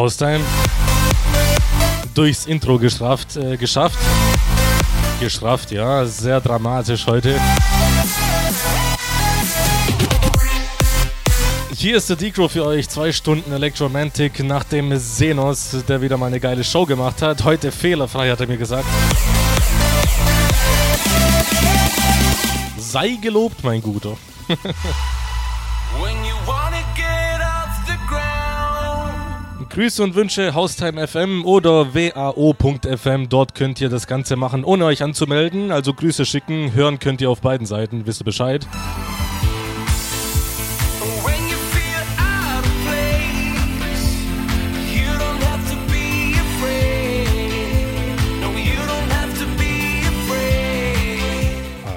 Haustime. Durchs Intro geschafft, äh, geschafft. Geschrafft, ja, sehr dramatisch heute. Hier ist der Decro für euch. Zwei Stunden Electromantic nach dem Senos, der wieder mal eine geile Show gemacht hat. Heute fehlerfrei, hat er mir gesagt. Sei gelobt, mein Guter. Grüße und Wünsche Haustime FM oder wao.fm. Dort könnt ihr das Ganze machen, ohne euch anzumelden. Also Grüße schicken. Hören könnt ihr auf beiden Seiten. Wisst ihr Bescheid?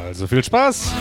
Also viel Spaß!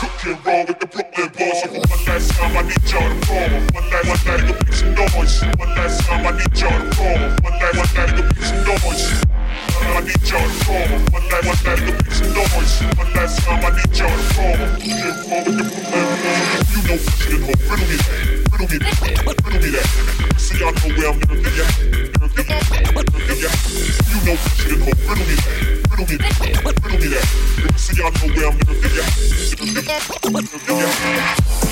Cooking raw with the Brooklyn boys. So one last time, I need y'all to roll. One last, one last, go make some noise. One last time, I need y'all to roll. One last, one last, go make some noise. I need y'all to roll. One last, one last, go make some noise. One last time, I need y'all to roll. Cooking raw with the Brooklyn boys. You know what's in home. Riddle me that. Riddle me that. Riddle me that. So y'all know where I'm gonna be at. You know what's in home. Riddle me that do me me. See, y'all know where I'm gonna be at.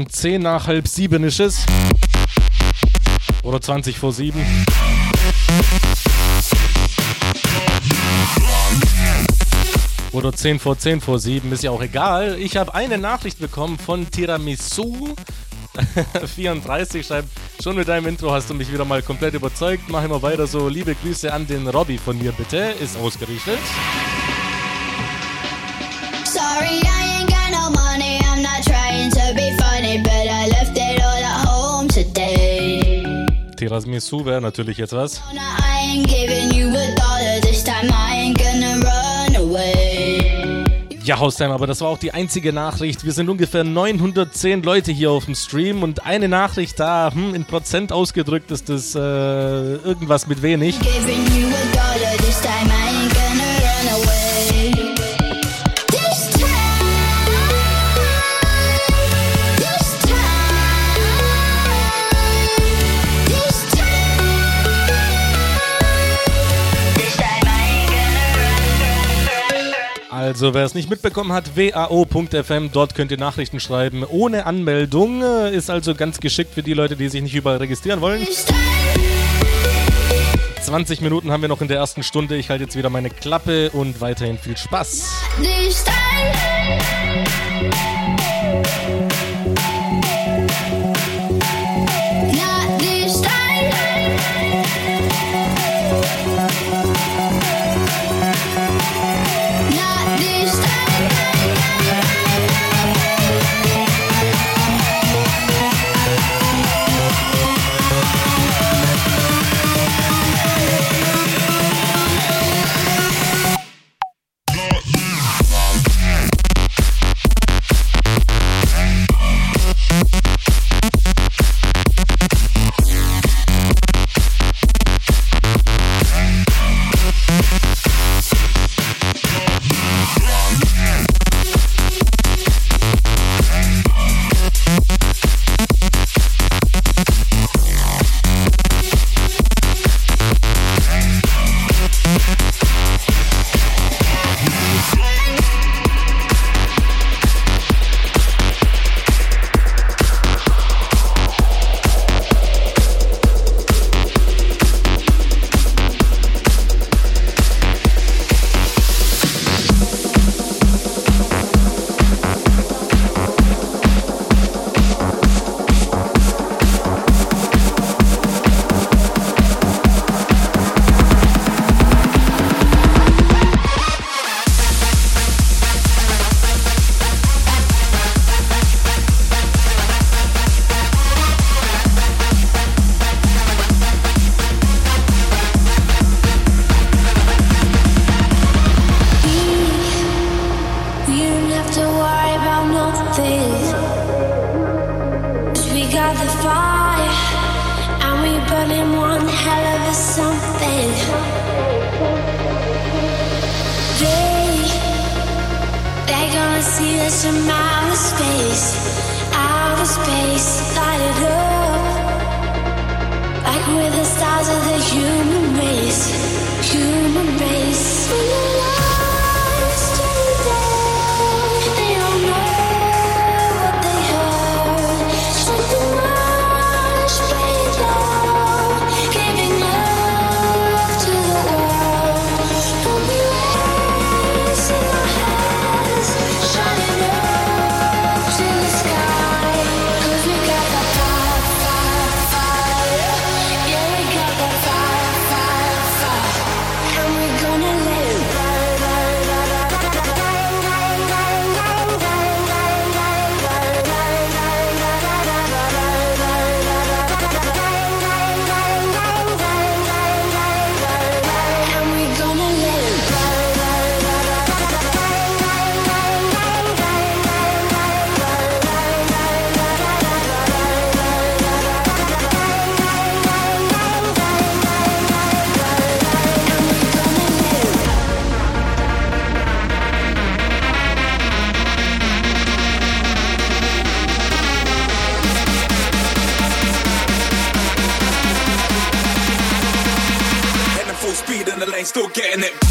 Haustime 10 nach halb 7 ist es. Oder 20 vor 7. Oder 10 vor 10 vor 7, ist ja auch egal. Ich habe eine Nachricht bekommen von Tiramisu. 34 schreibt, schon mit deinem Intro hast du mich wieder mal komplett überzeugt. Mach immer weiter so. Liebe Grüße an den Robby von mir bitte. Ist ausgerichtet. Tiramisu wäre natürlich jetzt was. Ja, Haustime, aber das war auch die einzige Nachricht. Wir sind ungefähr 910 Leute hier auf dem Stream und eine Nachricht da, hm, in Prozent ausgedrückt ist das äh, irgendwas mit wenig. Giving you a dollar this time. I ain't gonna run away. Also, wer es nicht mitbekommen hat, wao.fm, dort könnt ihr Nachrichten schreiben ohne Anmeldung. Äh, Ist also ganz geschickt für die Leute, die sich nicht überall registrieren wollen. This time. 20 Minuten haben wir noch in der ersten Stunde. Ich halte jetzt wieder meine Klappe und weiterhin viel Spaß. This getting it.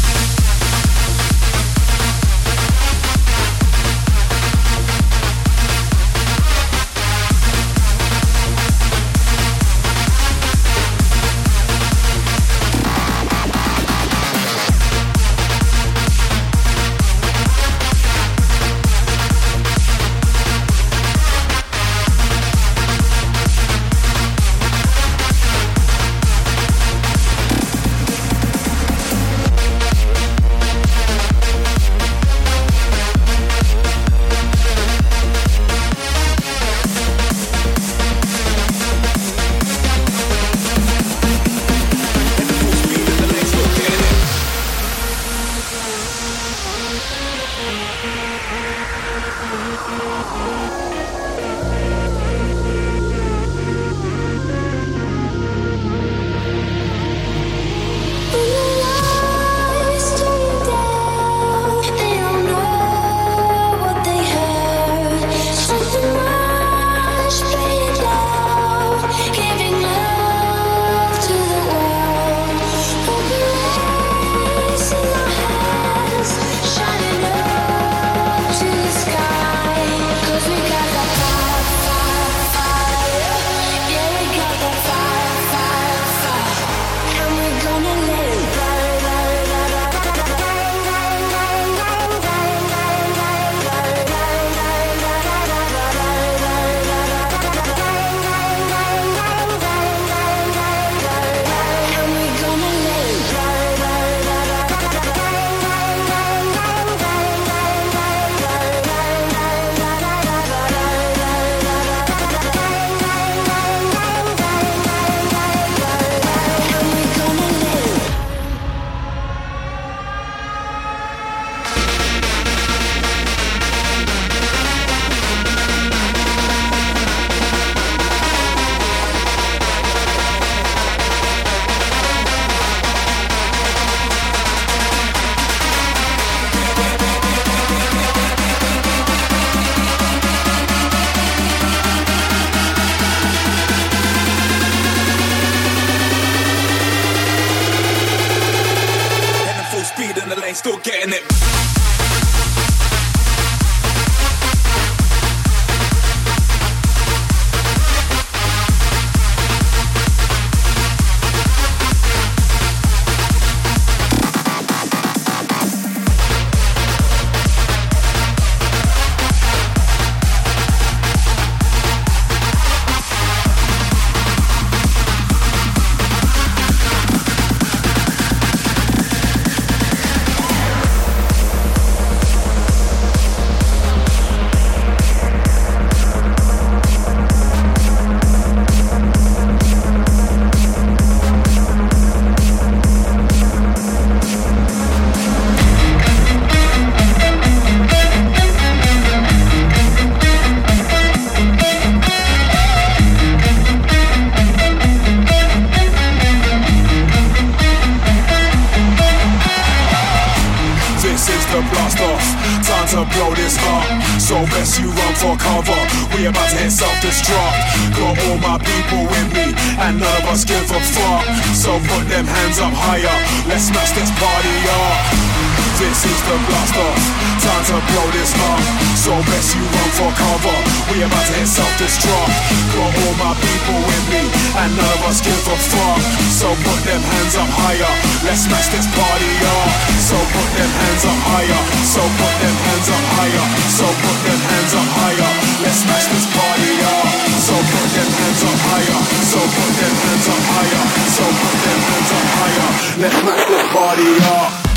hands up higher. Let's smash this party up. So put them hands up higher. So put them hands up higher. So put them hands up higher. Let's smash this party up. So put them hands up higher. So put them hands up higher. So put them hands up higher. Let's smash this party up.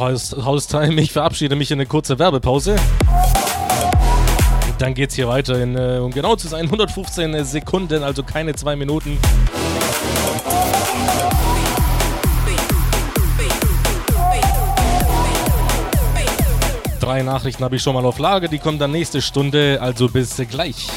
Haustime, ich verabschiede mich in eine kurze Werbepause. Dann geht's hier weiter in, äh, um genau zu sein, 115 Sekunden, also keine zwei Minuten. Drei Nachrichten habe ich schon mal auf Lager, die kommen dann nächste Stunde, also bis gleich.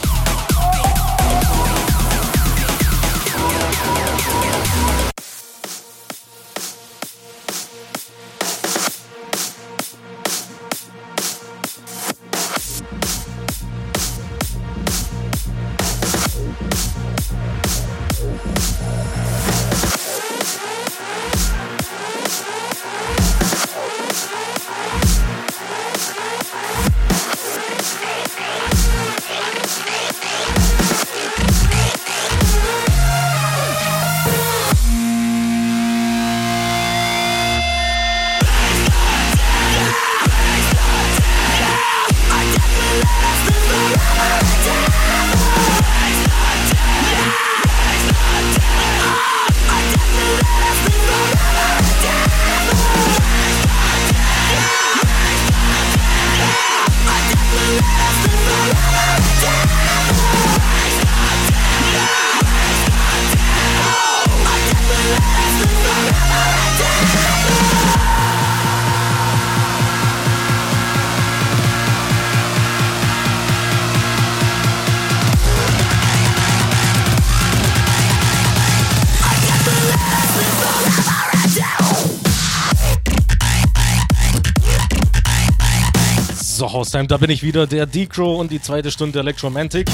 Haustime, da bin ich wieder, der Decro und die zweite Stunde Electromantic.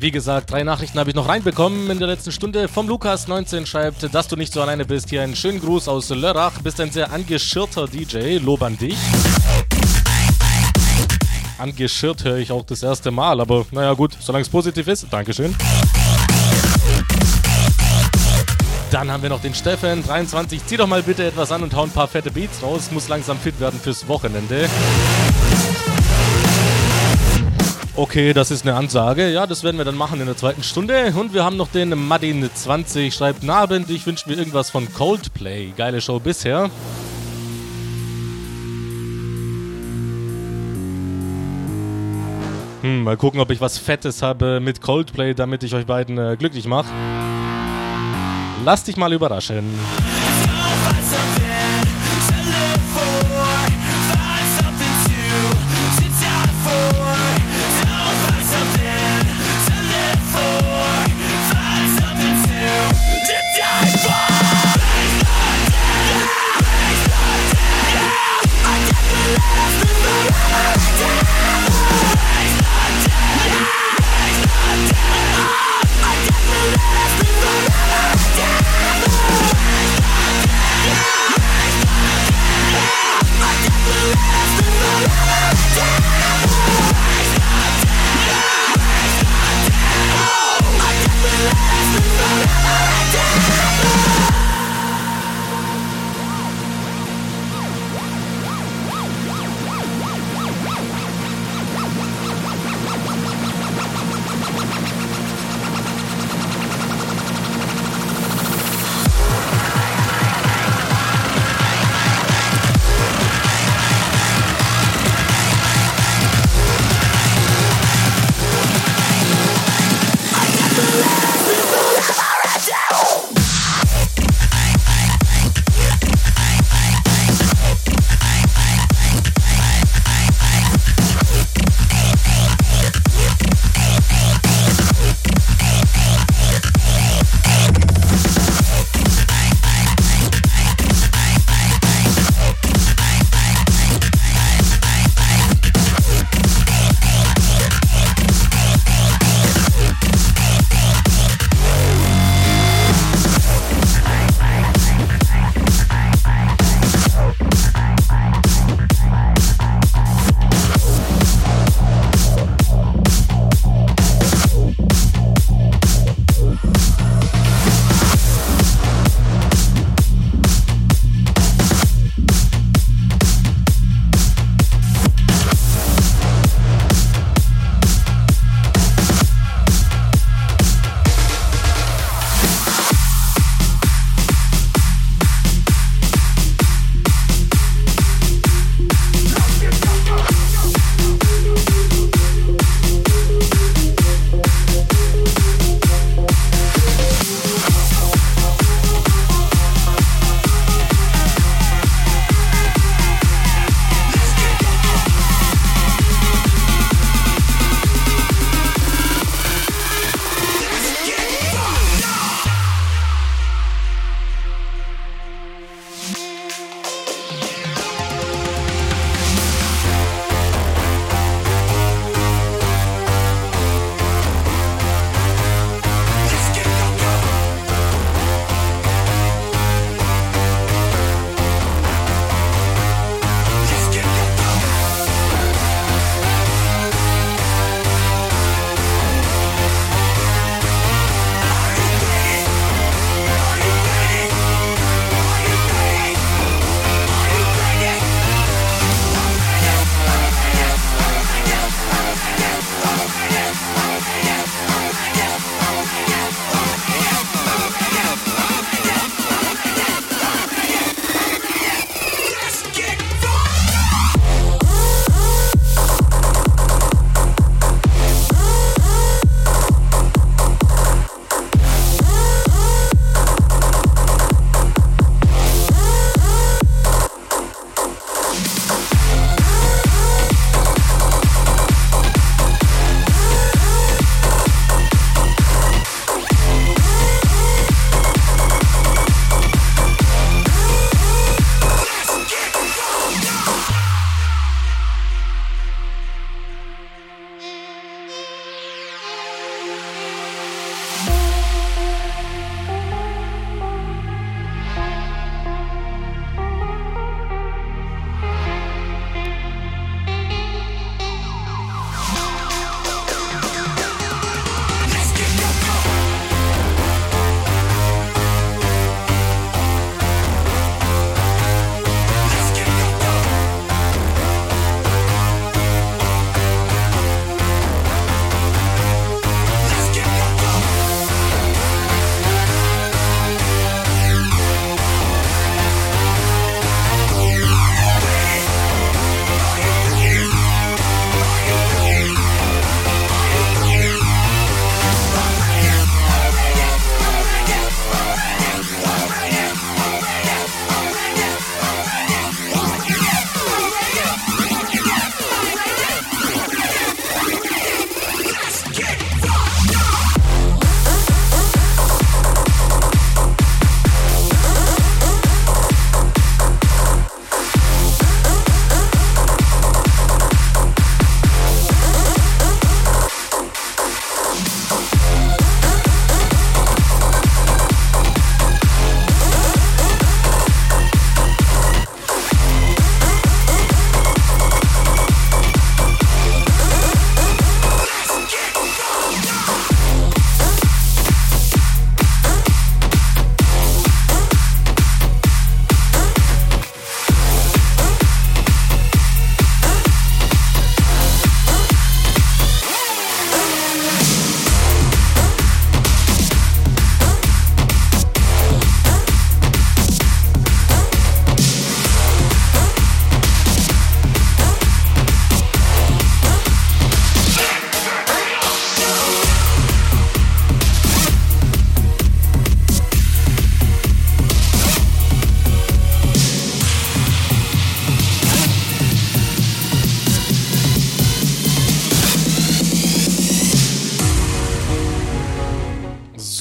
Wie gesagt, drei Nachrichten habe ich noch reinbekommen in der letzten Stunde. Vom Lukas19 schreibt, dass du nicht so alleine bist. Hier einen schönen Gruß aus Lörrach. Bist ein sehr angeschirrter DJ. Lob an dich. Angeschirrt höre ich auch das erste Mal, aber naja gut, solange es positiv ist. Dankeschön. Dann haben wir noch den Steffen, 23. Zieh doch mal bitte etwas an und hau ein paar fette Beats raus. Muss langsam fit werden fürs Wochenende. Okay, das ist eine Ansage. Ja, das werden wir dann machen in der zweiten Stunde. Und wir haben noch den Madin20, schreibt Nabend, ich wünsche mir irgendwas von Coldplay. Geile Show bisher. Hm, mal gucken, ob ich was Fettes habe mit Coldplay, damit ich euch beiden äh, glücklich mache. Lass dich mal überraschen. down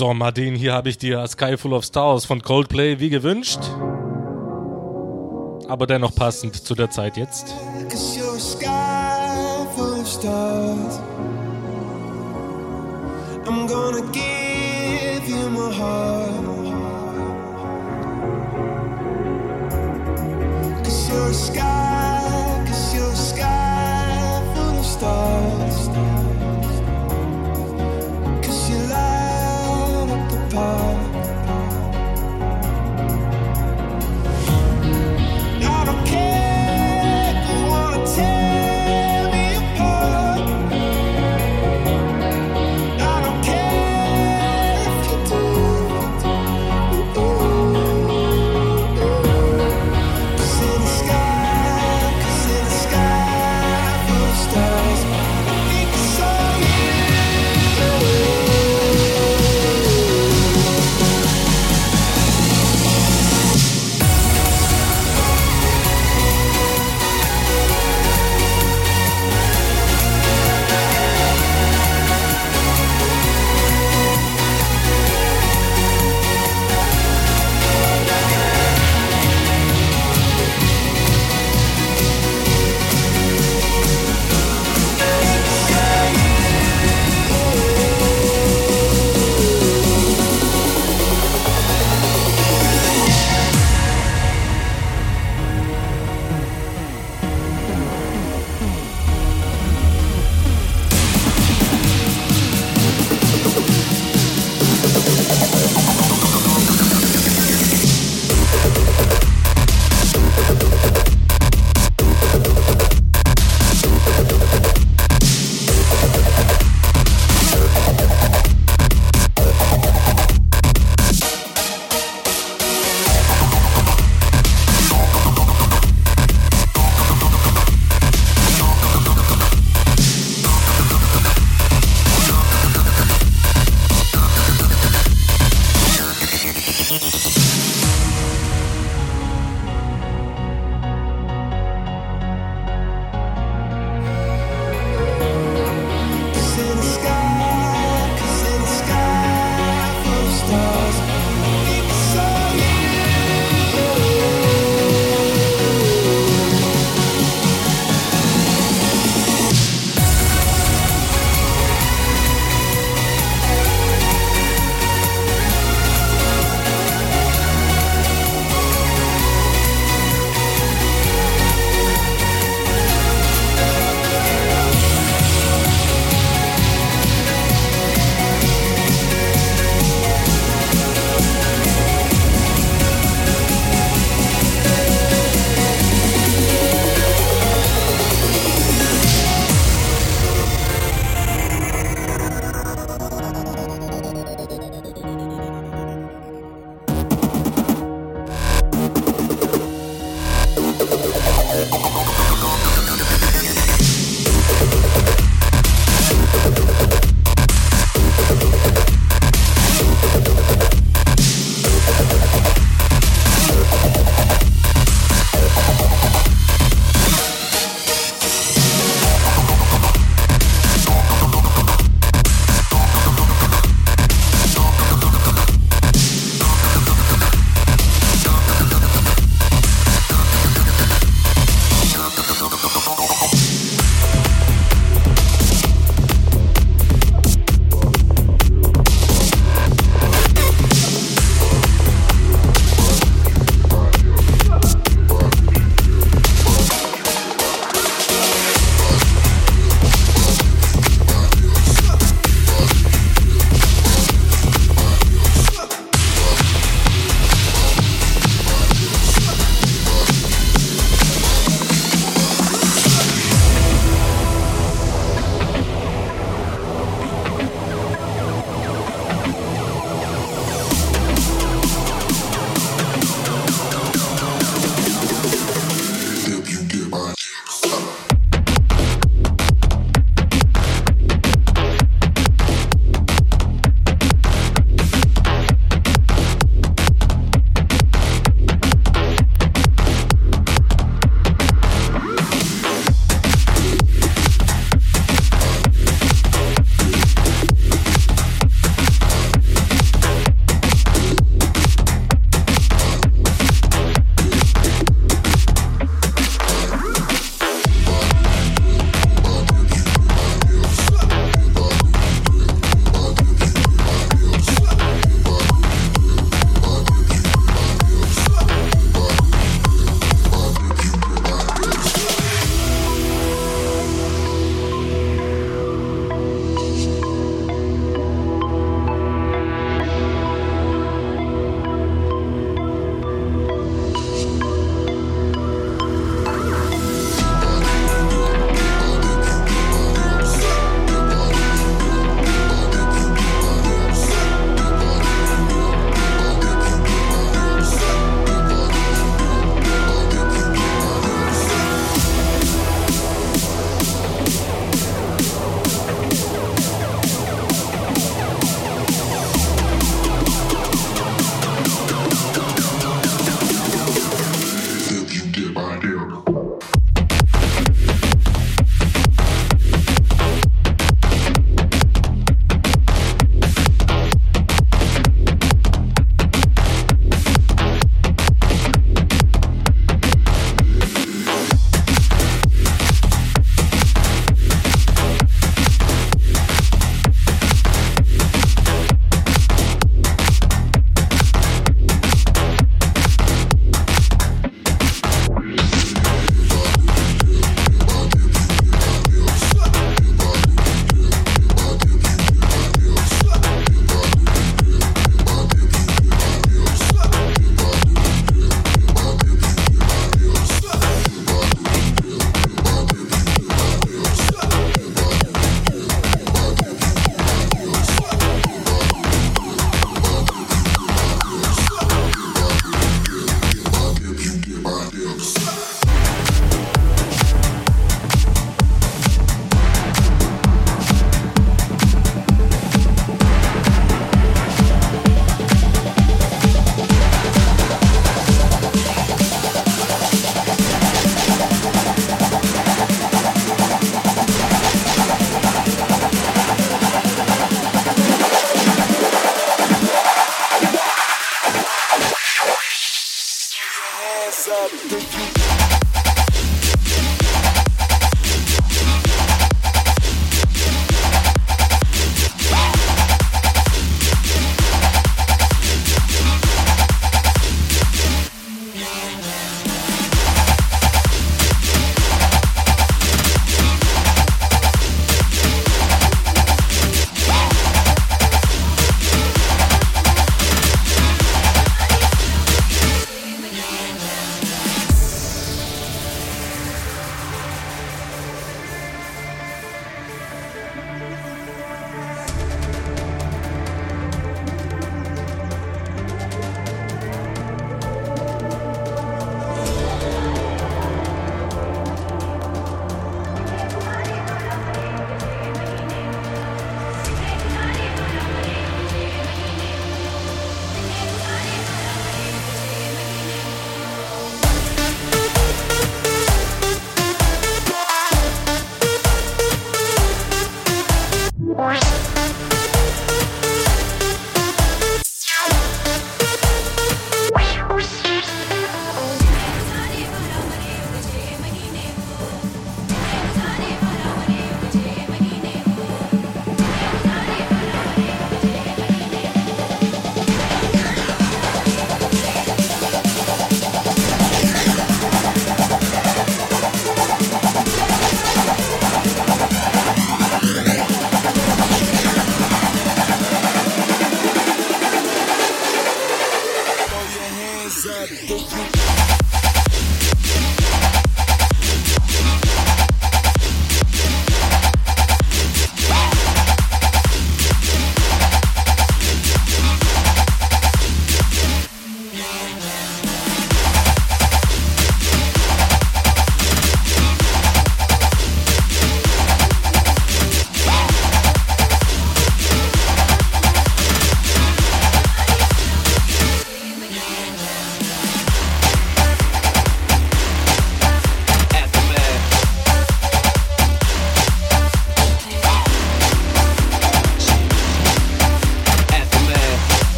So, Martin, hier habe ich dir Sky Full of Stars von Coldplay wie gewünscht. Aber dennoch passend zu der Zeit jetzt. Cause you're a sky,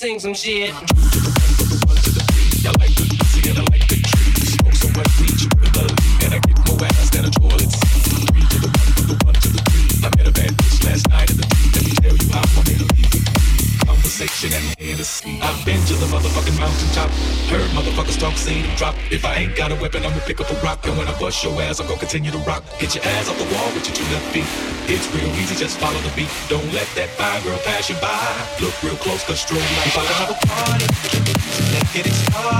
sing some shit. I've been to the motherfucking mountaintop. Heard motherfuckers talk, seen them drop. If I ain't got a weapon, I'ma pick up a rock. And when I bust your ass, I'm gonna continue to rock. Get your ass off the wall with your two left feet. It's real easy, just follow the beat. Don't let that fine girl pass you by. Let's go stroll like fun. Have a party, get it started.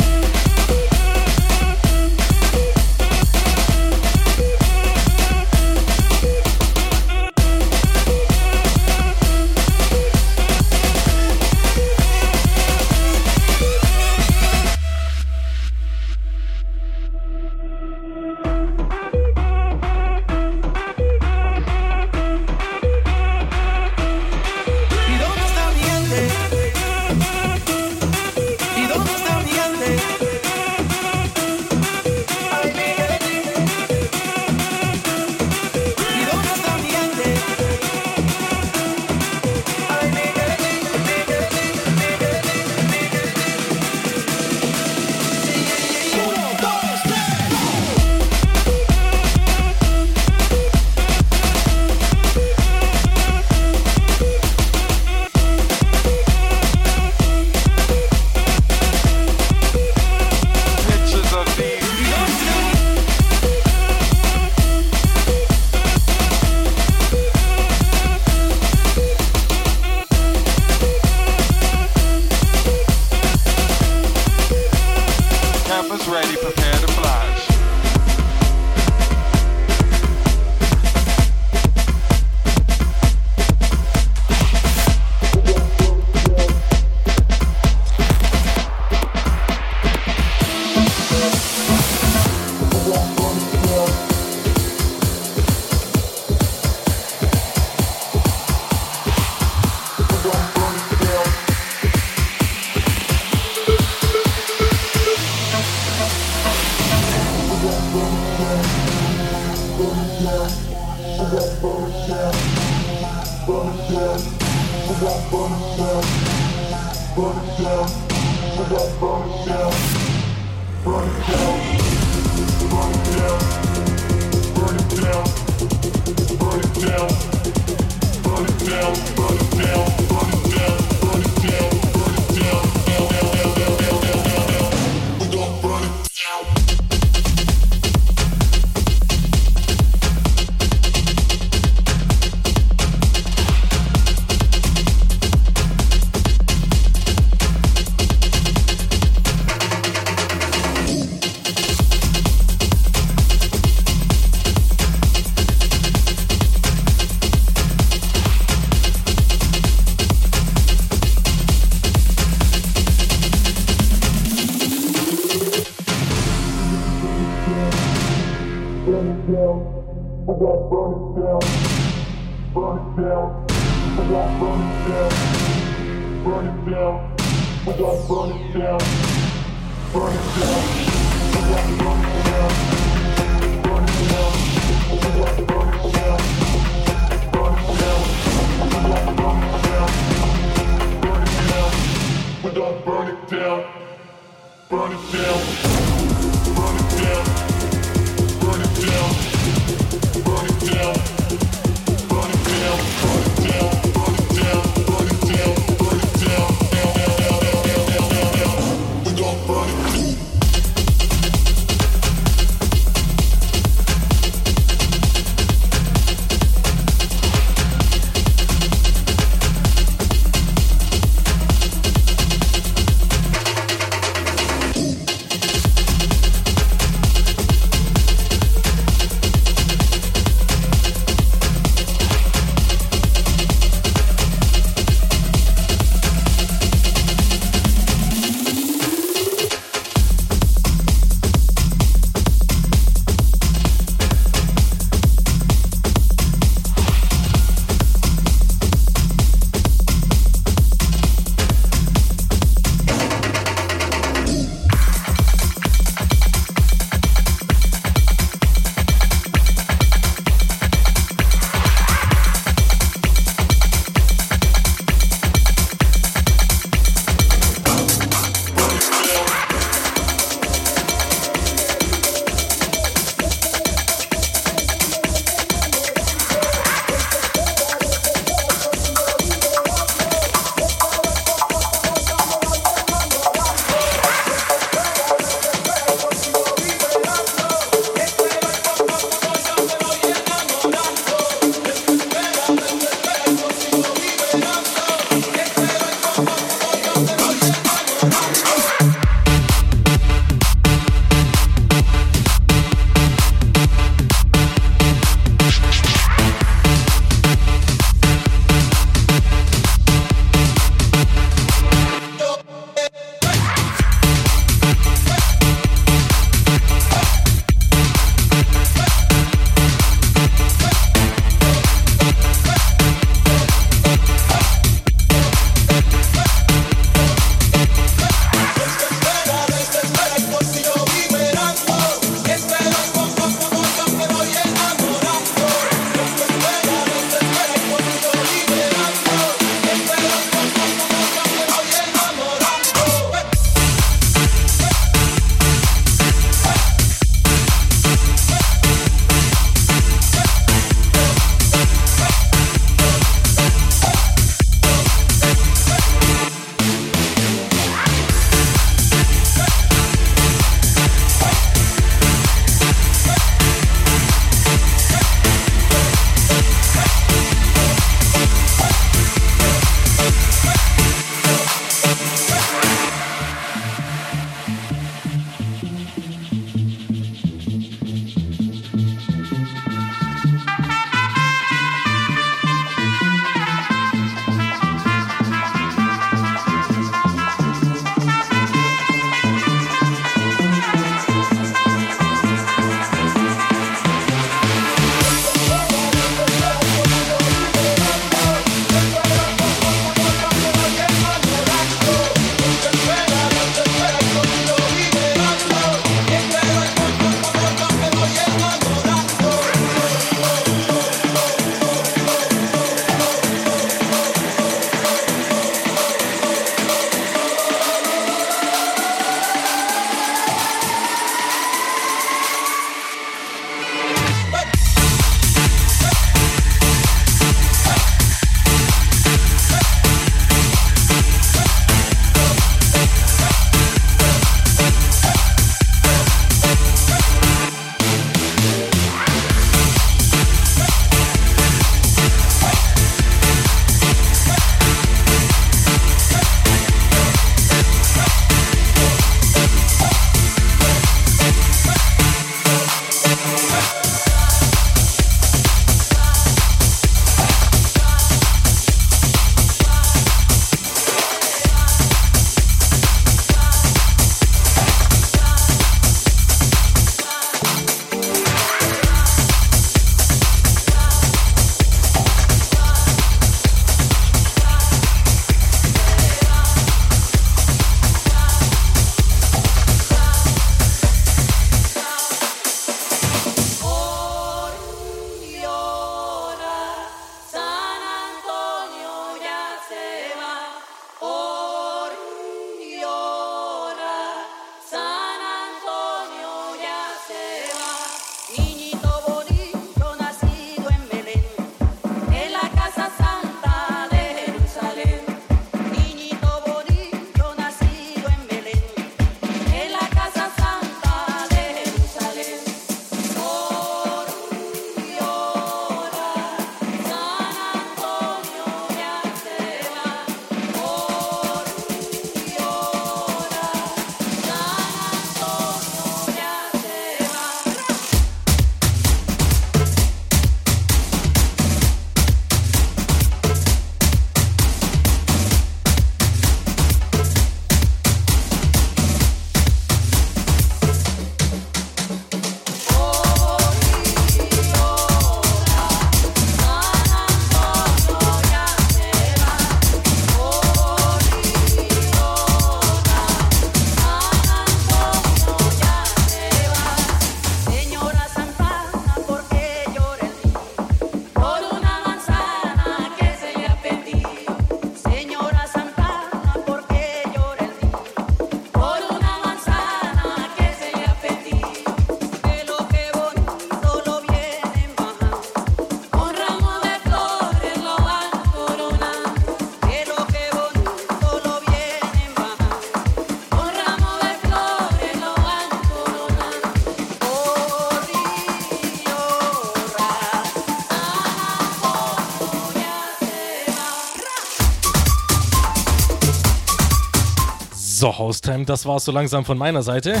So, Haustime, das war's so langsam von meiner Seite.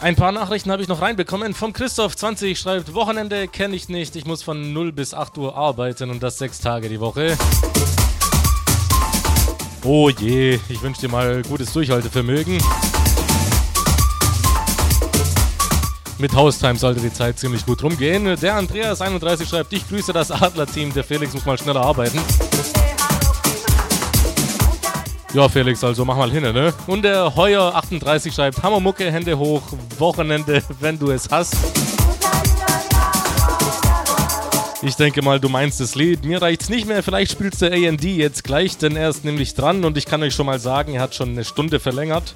Ein paar Nachrichten habe ich noch reinbekommen. Vom Christoph20 schreibt, Wochenende kenne ich nicht. Ich muss von 0 bis 8 Uhr arbeiten und das sechs Tage die Woche. Oh je, ich wünsche dir mal gutes Durchhaltevermögen. Mit Haustime sollte die Zeit ziemlich gut rumgehen. Der Andreas31 schreibt, ich grüße das Adler-Team. Der Felix muss mal schneller arbeiten. Ja, Felix, also mach mal hin, ne? Und der Heuer38 schreibt, Hammermucke, Hände hoch, Wochenende, wenn du es hast. Ich denke mal, du meinst das Lied. Mir reicht's nicht mehr. Vielleicht spielst du AD jetzt gleich, denn er ist nämlich dran und ich kann euch schon mal sagen, er hat schon eine Stunde verlängert.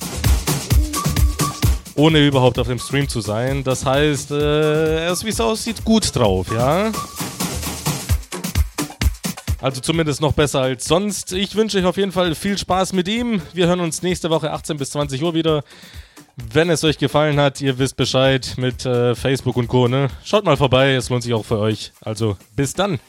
Ohne überhaupt auf dem Stream zu sein. Das heißt, äh, er ist, wie es aussieht, gut drauf, ja? Also zumindest noch besser als sonst. Ich wünsche euch auf jeden Fall viel Spaß mit ihm. Wir hören uns nächste Woche 18 bis 20 Uhr wieder. Wenn es euch gefallen hat, ihr wisst Bescheid mit äh, Facebook und Co. Ne? Schaut mal vorbei, es lohnt sich auch für euch. Also bis dann.